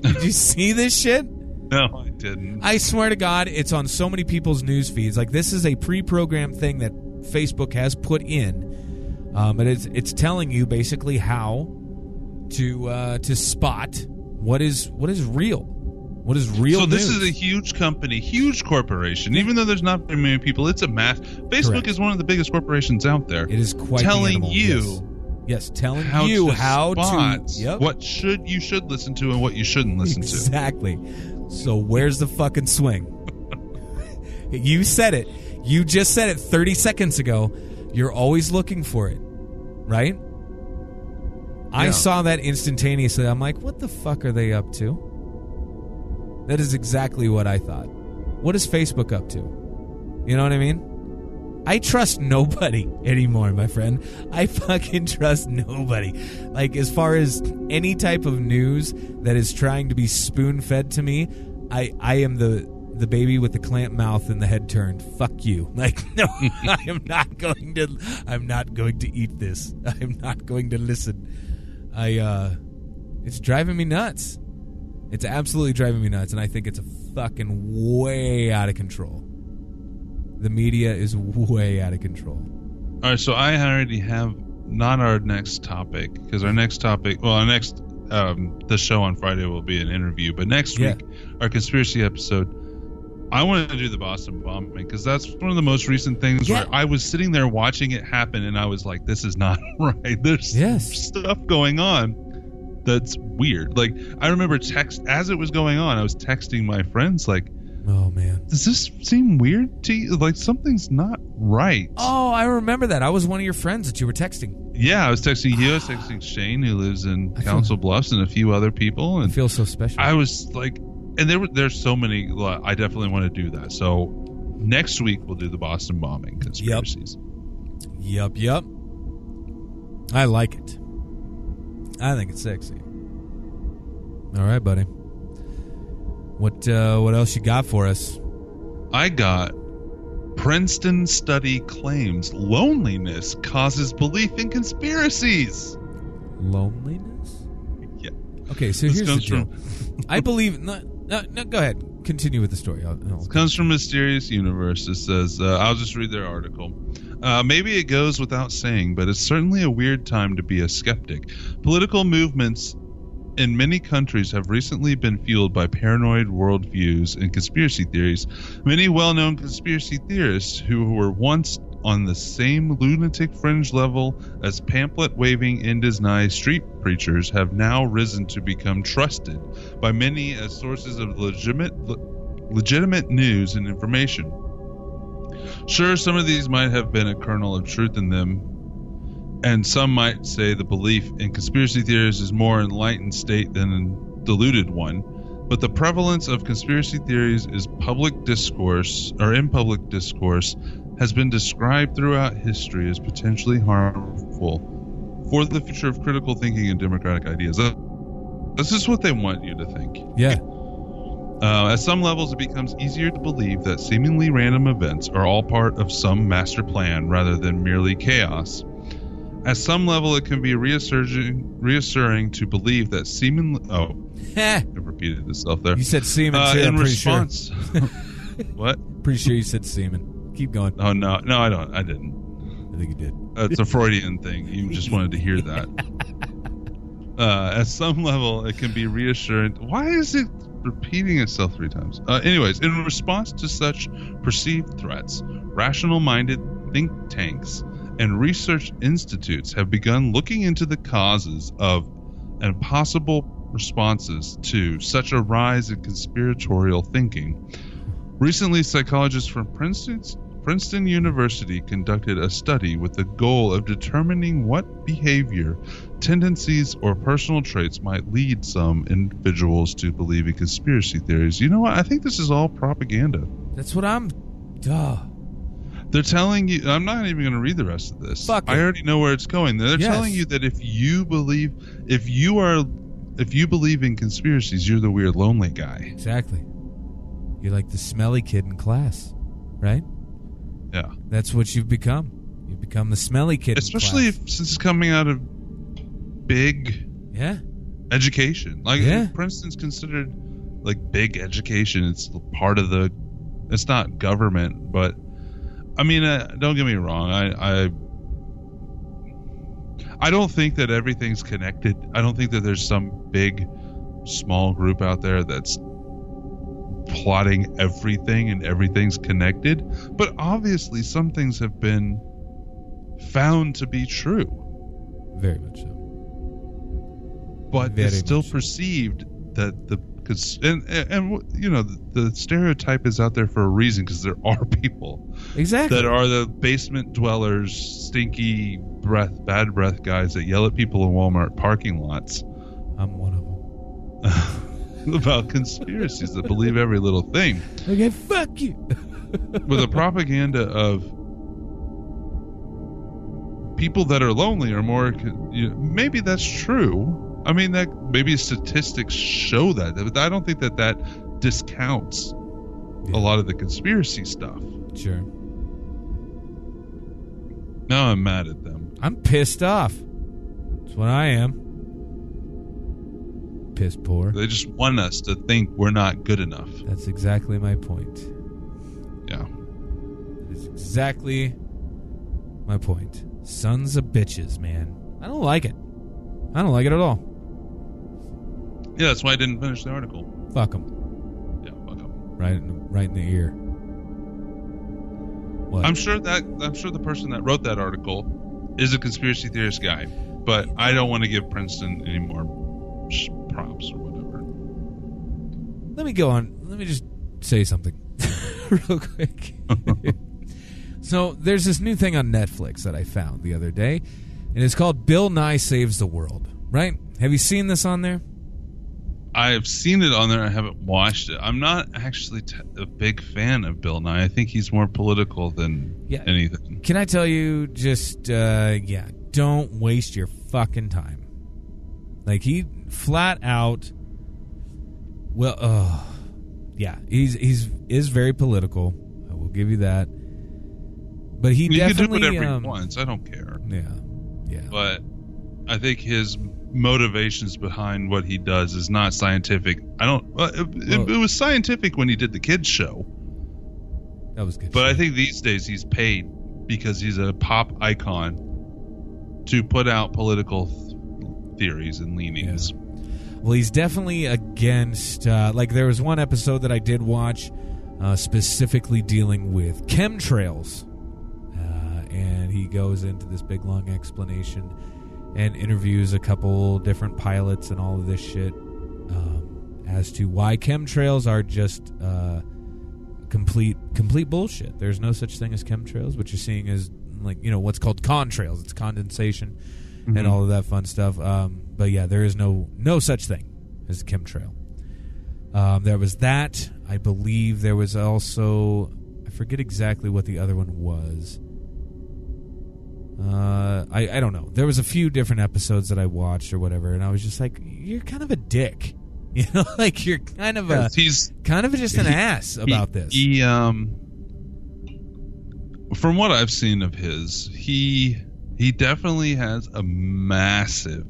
Did you see this shit? No, I didn't. I swear to God, it's on so many people's news feeds. Like this is a pre-programmed thing that Facebook has put in, um, but it's it's telling you basically how to uh, to spot what is what is real, what is real. so this news. is a huge company, huge corporation. Even though there's not very many people, it's a mass. Facebook Correct. is one of the biggest corporations out there. It is quite telling you Yes, yes telling how you to how to yep, what should you should listen to and what you shouldn't listen to. exactly. So where's the fucking swing? you said it. You just said it 30 seconds ago. You're always looking for it, right? I saw that instantaneously. I'm like, what the fuck are they up to? That is exactly what I thought. What is Facebook up to? You know what I mean? I trust nobody anymore, my friend. I fucking trust nobody. Like as far as any type of news that is trying to be spoon fed to me, I I am the the baby with the clamp mouth and the head turned. Fuck you. Like no, I am not going to I'm not going to eat this. I'm not going to listen. I uh it's driving me nuts. It's absolutely driving me nuts and I think it's fucking way out of control. The media is way out of control. All right, so I already have not our next topic because our next topic, well, our next um, the show on Friday will be an interview, but next Yeah. week our conspiracy episode. I wanted to do the Boston bombing because that's one of the most recent things Yeah. where I was sitting there watching it happen and I was like, "This is not right." There's Yes. stuff going on that's weird. Like I remember text as it was going on, I was texting my friends like, Oh man. "Does this seem weird to you? Like something's not right." Oh, I remember that. I was one of your friends that you were texting. Yeah, I was texting you. I was texting Shane, who lives in I feel- Council Bluffs, and a few other people. I And feel so special. I was like, and there were there's so many. like, I definitely want to do that. So next week we'll do the Boston bombing conspiracies. Yup, yup. I like it. I think it's sexy. All right, buddy. What uh, what else you got for us? I got Princeton study claims loneliness causes belief in conspiracies. Loneliness? Yeah. Okay, so This here's the deal. from- I believe. No, no, no, go ahead. Continue with the story. I'll, I'll- comes from Mysterious Universe. It says, uh, I'll just read their article. Uh, maybe it goes without saying, but it's certainly a weird time to be a skeptic. Political movements in many countries have recently been fueled by paranoid worldviews and conspiracy theories. Many well known conspiracy theorists who were once on the same lunatic fringe level as pamphlet waving in Disney street preachers have now risen to become trusted by many as sources of legitimate, legitimate news and information. Sure, some of these might have been a kernel of truth in them, and some might say the belief in conspiracy theories is more enlightened state than a deluded one. But the prevalence of conspiracy theories is public discourse or in public discourse has been described throughout history as potentially harmful for the future of critical thinking and democratic ideas. This is what they want you to think. Yeah. Uh, at some levels, it becomes easier to believe that seemingly random events are all part of some master plan rather than merely chaos. At some level, it can be reassuring, reassuring to believe that seemingly. Oh, I repeated itself there. You said semen Uh, too. in I'm response, what? Pretty sure you said semen. Keep going. Oh no, no, I don't. I didn't. I think you did. It's a Freudian thing. You just wanted to hear that. Uh, at some level, it can be reassuring. Why is it repeating itself three times? Uh, anyways, in response to such perceived threats, rational minded think tanks and research institutes have begun looking into the causes of and possible responses to such a rise in conspiratorial thinking. Recently, psychologists from Princeton's, Princeton University conducted a study with the goal of determining what behavior, tendencies, or personal traits might lead some individuals to believe in conspiracy theories. You know what? I think this is all propaganda. That's what I'm. Duh. They're telling you. I'm not even going to read the rest of this. Fuck I it. already know where it's going. They're Yes. telling you that if you believe, if you are, if you believe in conspiracies, you're the weird, lonely guy. Exactly. You're like the smelly kid in class, right? Yeah. That's what you've become. You've become the smelly kid. Especially if, since it's coming out of big yeah, education. Like Yeah. Princeton's considered like big education. It's part of the. It's not government, but I mean, uh, don't get me wrong. I, I I don't think that everything's connected. I don't think that there's some big, small group out there that's plotting everything and everything's connected. But obviously, some things have been found to be true very much so. but Very it's still much so. perceived that the because and, and and you know the, the stereotype is out there for a reason because there are people Exactly. that are the basement dwellers, stinky breath, bad breath guys that yell at people in Walmart parking lots I'm one of them. about conspiracies that believe every little thing. Okay, fuck you. With the propaganda of people that are lonely are more. You know, maybe that's true. I mean, that maybe statistics show that. But I don't think that that discounts Yeah. a lot of the conspiracy stuff. Sure. Now I'm mad at them. I'm pissed off. That's what I am. Piss poor. They just want us to think we're not good enough. That's exactly my point. Yeah. That is exactly my point. Sons of bitches, man. I don't like it. I don't like it at all. Yeah, that's why I didn't finish the article. Fuck them. Yeah, fuck 'em. Right, in right in the ear. What? I'm sure that I'm sure the person that wrote that article is a conspiracy theorist guy, but I don't want to give Princeton any more sh- props or whatever. Let me go on. Let me just say something real quick. so, there's this new thing on Netflix that I found the other day, and it's called Bill Nye Saves the World, right? Have you seen this on there? I've seen it on there. I haven't watched it. I'm not actually t- a big fan of Bill Nye. I think he's more political than Yeah. anything. Can I tell you just uh yeah, don't waste your fucking time. Like he flat out well uh yeah, he's he's is very political. I will give you that. But he He can do definitely whatever um, he wants. I don't care. Yeah. Yeah. But I think his motivations behind what he does is not scientific. I don't. Well, it, Well- it was scientific when he did the kids show, that was good. but I think these days he's paid because he's a pop icon to put out political theories and leanings. Well, he's definitely against. Uh, like, there was one episode that I did watch uh, specifically dealing with chemtrails. Uh, and he goes into this big long explanation and interviews a couple different pilots and all of this shit um, as to why chemtrails are just uh, complete complete bullshit. There's no such thing as chemtrails. What you're seeing is like you know what's called contrails. It's condensation and Mhm. all of that fun stuff. Um, but yeah, there is no no such thing as a chemtrail. Um, there was that. I believe there was also I forget exactly what the other one was. Uh, I I don't know. There was a few different episodes that I watched or whatever, and I was just like, "You're kind of a dick," you know, like you're kind of a he's kind of just an he- ass about he, this. He um from what I've seen of his, he he definitely has a massive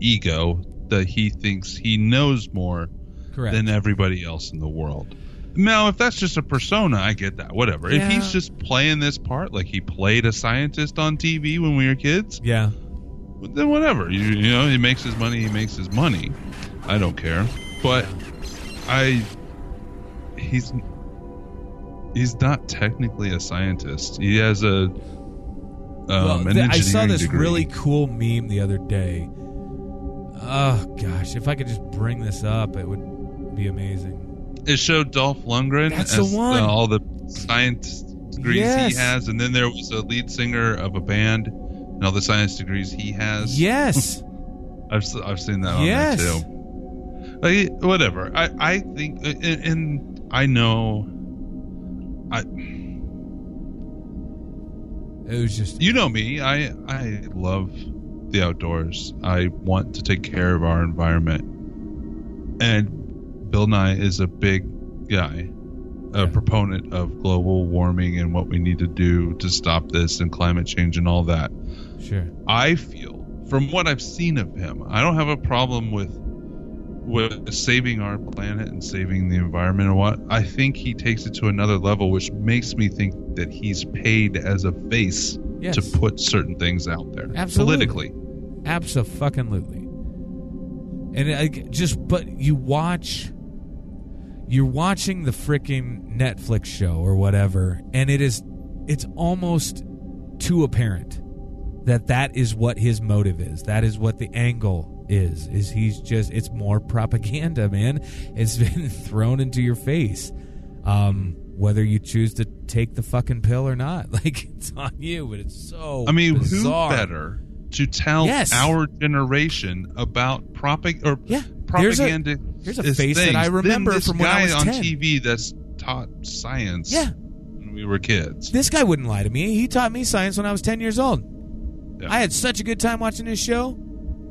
ego that he thinks he knows more Correct. than everybody else in the world. Now, if that's just a persona, I get that. Whatever. Yeah. If he's just playing this part, like he played a scientist on TV when we were kids, yeah, then whatever. You, you know, he makes his money. He makes his money. I don't care. But I, he's he's not technically a scientist. He has a um, well, th- I saw this degree. really cool meme the other day. Oh gosh, if I could just bring this up, it would be amazing. It showed Dolph Lundgren That's as the one. all the science degrees Yes. he has, and then there was a lead singer of a band and all the science degrees he has. Yes, I've I've seen that Yes. on there too. Like, whatever. I I think, and, and I know, I it was just you know me. I I love the outdoors. I want to take care of our environment, and Bill Nye is a big guy, a Yeah. proponent of global warming and what we need to do to stop this and climate change and all that. sure. I feel, from what I've seen of him, I don't have a problem with with saving our planet and saving the environment and what. I think he takes it to another level, which makes me think that he's paid as a face Yes. to put certain things out there Absolutely. politically. Absolutely. And I just, but you watch, you're watching the freaking Netflix show or whatever, and it is, it's almost too apparent that that is what his motive is. That is what the angle is. Is he's just, it's more propaganda, man. It's been thrown into your face. Um, whether you choose to take the fucking pill or not, like it's on you. But it's so. I mean, bizarre. who better to tell Yes. our generation about propag or Yeah. Here's a- propaganda? here's a face that I remember this from when I guy was on 10. TV that's taught science. Yeah. when we were kids. This guy wouldn't lie to me. He taught me science when I was 10 years old. Yeah. I had such a good time watching this show.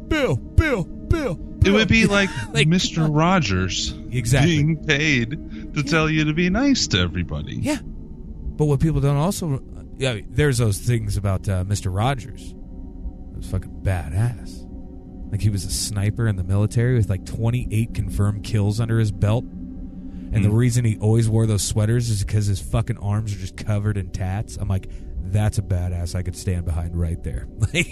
Bill, Bill, Bill. It would be like, Like, Mr. Rogers Exactly. being paid to tell you to be nice to everybody. Yeah. But what people don't also. Yeah, there's those things about uh, Mr. Rogers. It was fucking badass. Like he was a sniper in the military with like 28 confirmed kills under his belt. And the Hmm. reason he always wore those sweaters is because his fucking arms are just covered in tats. I'm like, that's a badass I could stand behind right there. Like,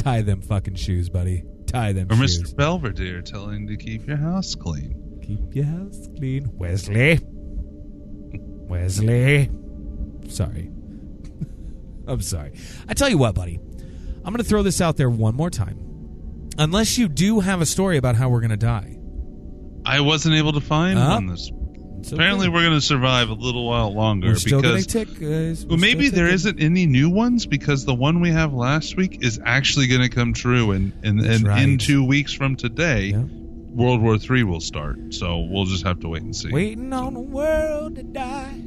tie them fucking shoes, buddy. Tie them Or shoes. Mr. Belvedere telling you to keep your house clean. Keep your house clean. Wesley. Wesley. Sorry. I'm sorry. I tell you what, buddy. I'm going to throw this out there one more time. Unless you do have a story about how we're going to die. I wasn't able to find Uh-huh. one this. It's Apparently, okay. we're going to survive a little while longer We're still because to tick, guys. We're well, maybe there isn't any new ones because the one we have last week is actually going to come true, and and, and right. in two weeks from today, Yeah. World War Three will start. So we'll just have to wait and see. Waiting on the world to die.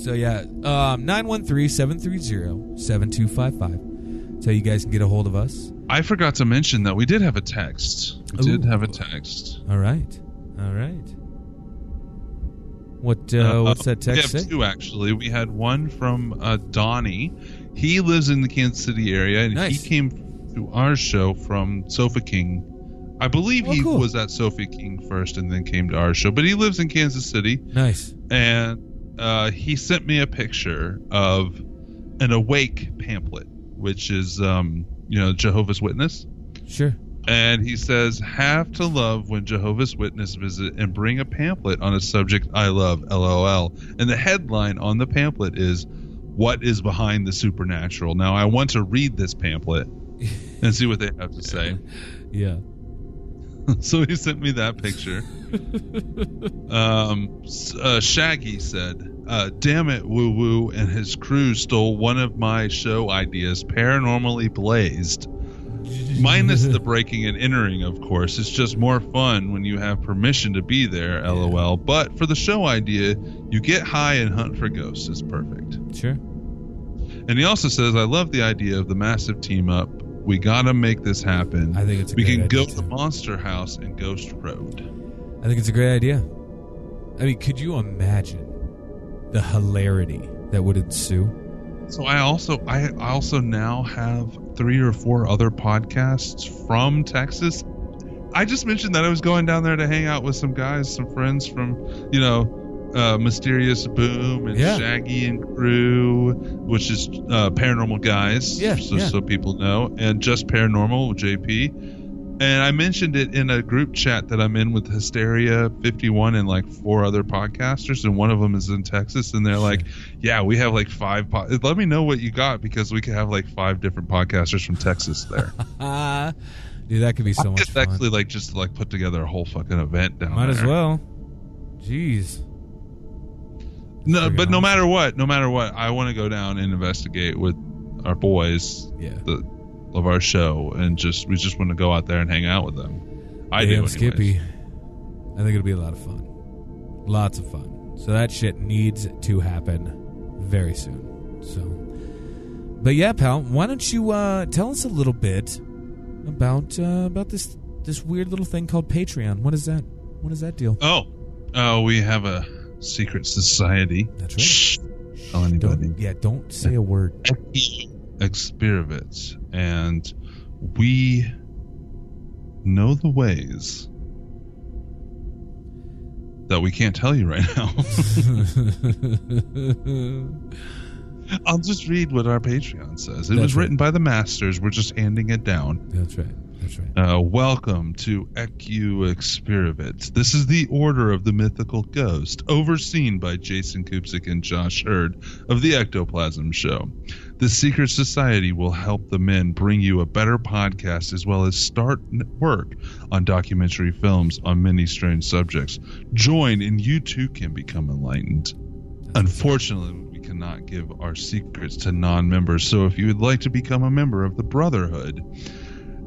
So yeah, um, 913-730-7255. So you guys can get a hold of us. I forgot to mention that we did have a text. We did have a text. All right. All right. What uh, what's that text? we have say? two actually. We had one from uh, Donnie. He lives in the Kansas City area, and Nice. he came to our show from Sofa King. I believe Oh, he cool. was at Sofa King first, and then came to our show. But he lives in Kansas City, Nice. and uh, he sent me a picture of an Awake pamphlet, which is um, you know Jehovah's Witness. Sure. And he says, have to love when Jehovah's Witness visit and bring a pamphlet on a subject I love, lol. And the headline on the pamphlet is, What is Behind the Supernatural? Now, I want to read this pamphlet and see what they have to say. Yeah. so he sent me that picture. um, uh, Shaggy said, uh, "Damn it, Woo Woo and his crew stole one of my show ideas, Paranormally Blazed." Minus the breaking and entering, of course. It's just more fun when you have permission to be there, lol. But for the show idea, you get high and hunt for ghosts. It's perfect. Sure. And he also says, I love the idea of the massive team up. We gotta make this happen. I think it's a we can go idea, to. Monster House and Ghost Road. I think it's a great idea. I mean, could you imagine the hilarity that would ensue? So I also I also now have three or four other podcasts from Texas. I just mentioned that I was going down there to hang out with some guys, some friends from, you know, uh, Mysterious Boom and Yeah. Shaggy and Crew, which is uh, Paranormal Guys, Yeah, so, yeah. so people know, and Just Paranormal with JP. And I mentioned it in a group chat that I'm in with Hysteria 51 and like four other podcasters, and one of them is in Texas, and they're like, "Yeah, we have like five. Po- Let me know what you got because we could have like five different podcasters from Texas there. Dude, that could be so much It's fun. actually like just to, like put together a whole fucking event down Might there. as well. Jeez. No, but no matter what, no matter what, I want to go down and investigate with our boys Yeah. the, of our show, and just we just want to go out there and hang out with them. I do. Damn, anyways. Skippy. I think it'll be a lot of fun. Lots of fun. So that shit needs to happen very soon. So, but yeah, pal, why don't you uh, tell us a little bit about uh, about this this weird little thing called Patreon? What is that? What is that deal? Oh, uh, we have a secret society. That's right. Shh. Tell anybody. Don't, yeah, don't say a word. Experiments, and we know the ways that we can't tell you right now. I'll just read what our Patreon says. It That's was right. written by the masters. We're just handing it down. That's right. That's right. Uh, welcome to EQ Experiments. This is the Order of the Mythical Ghost, overseen by Jason Kupsik and Josh Hurd of the Ectoplasm Show. The secret society will help the men bring you a better podcast as well as start work on documentary films on many strange subjects. Join and you too can become enlightened. Unfortunately, we cannot give our secrets to non members, so if you would like to become a member of the Brotherhood,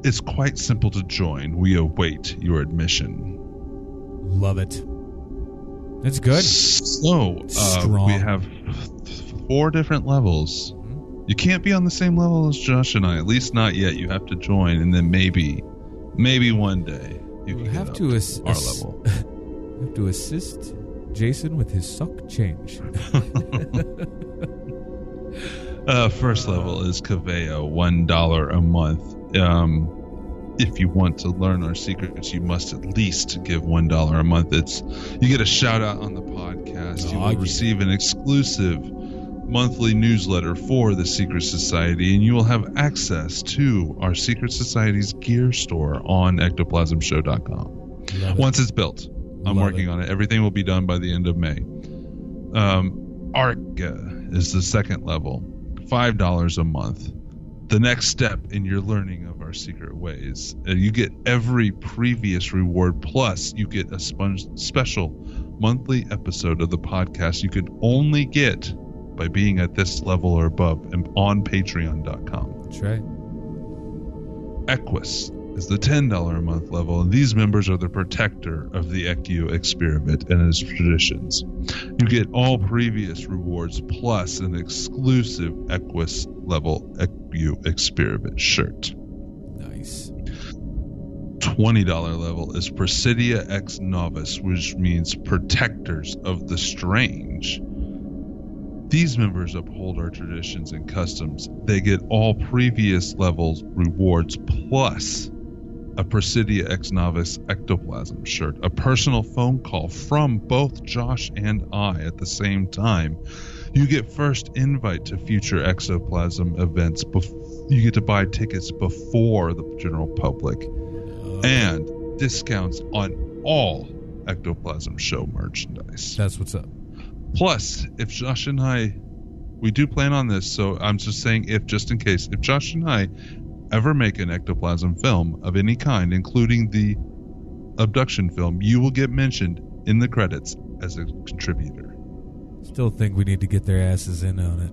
it's quite simple to join. We await your admission. Love it. That's good. So, uh, we have four different levels. You can't be on the same level as Josh and I, at least not yet. You have to join, and then maybe, maybe one day you You can have get to ass- our ass- level. You have to assist Jason with his suck change. Uh, first level is Caveo, one dollar a month. Um, if you want to learn our secrets, you must at least give one dollar a month. It's you get a shout out on the podcast. you Oh, will yeah. receive an exclusive monthly newsletter for the Secret Society, and you will have access to our Secret Society's gear store on ectoplasmshow.com it. once it's built. I'm Love working it. on it. Everything will be done by the end of May. Um, Arca is the second level, five dollars a month. The next step in your learning of our secret ways. Uh, you get every previous reward, plus you get a sponge, special monthly episode of the podcast you could only get by being at this level or above and on Patreon.com. That's right. Equus is the $10 a month level, and these members are the protector of the ECU experiment and its traditions. You get all previous rewards plus an exclusive Equus level ECU experiment shirt. Nice. $20 level is Presidia ex Novice, which means protectors of the strange. These members uphold our traditions and customs. They get all previous levels rewards plus a Presidia ex Novice ectoplasm shirt, a personal phone call from both Josh and I at the same time. You get first invite to future exoplasm events. Bef- you get to buy tickets before the general public and discounts on all Ectoplasm Show merchandise. That's what's up. Plus, if Josh and I, we do plan on this, so I'm just saying if, just in case, if Josh and I ever make an ectoplasm film of any kind, including the abduction film, you will get mentioned in the credits as a contributor. Still think we need to get their asses in on it.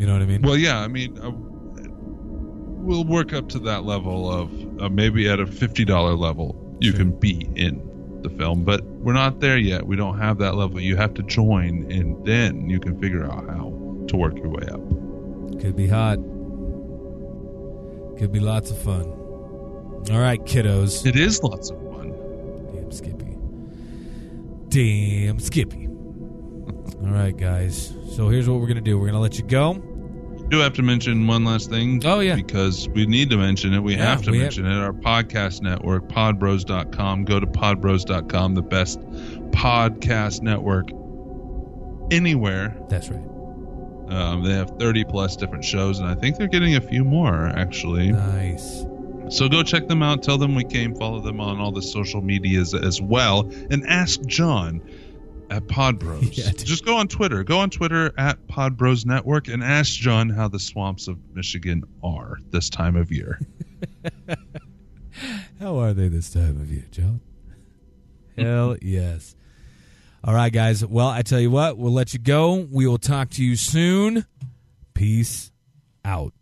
You know what I mean? Well, yeah, I mean, uh, we'll work up to that level of uh, maybe at a $50 level, you Sure. can be in the film, but we're not there yet. We don't have that level. You have to join, and then you can figure out how to work your way up. Could be hot. Could be lots of fun. All right, kiddos. It is lots of fun. Damn Skippy. Damn Skippy. All right, guys. So here's what we're gonna do. We're gonna let you go. Do have to mention one last thing. Oh, yeah. Because we need to mention it. We Yeah, have to we mention it. Our podcast network, podbros.com. Go to podbros.com, the best podcast network anywhere. That's right. Um, they have 30 plus different shows, and I think they're getting a few more, actually. Nice. So go check them out. Tell them we came. Follow them on all the social medias as well. And ask John at Podbros. Yeah. Just go on Twitter. Go on Twitter at Podbros Network and ask John how the swamps of Michigan are this time of year. How are they this time of year, John? Hell yes. All right, guys. Well, I tell you what, we'll let you go. We will talk to you soon. Peace out.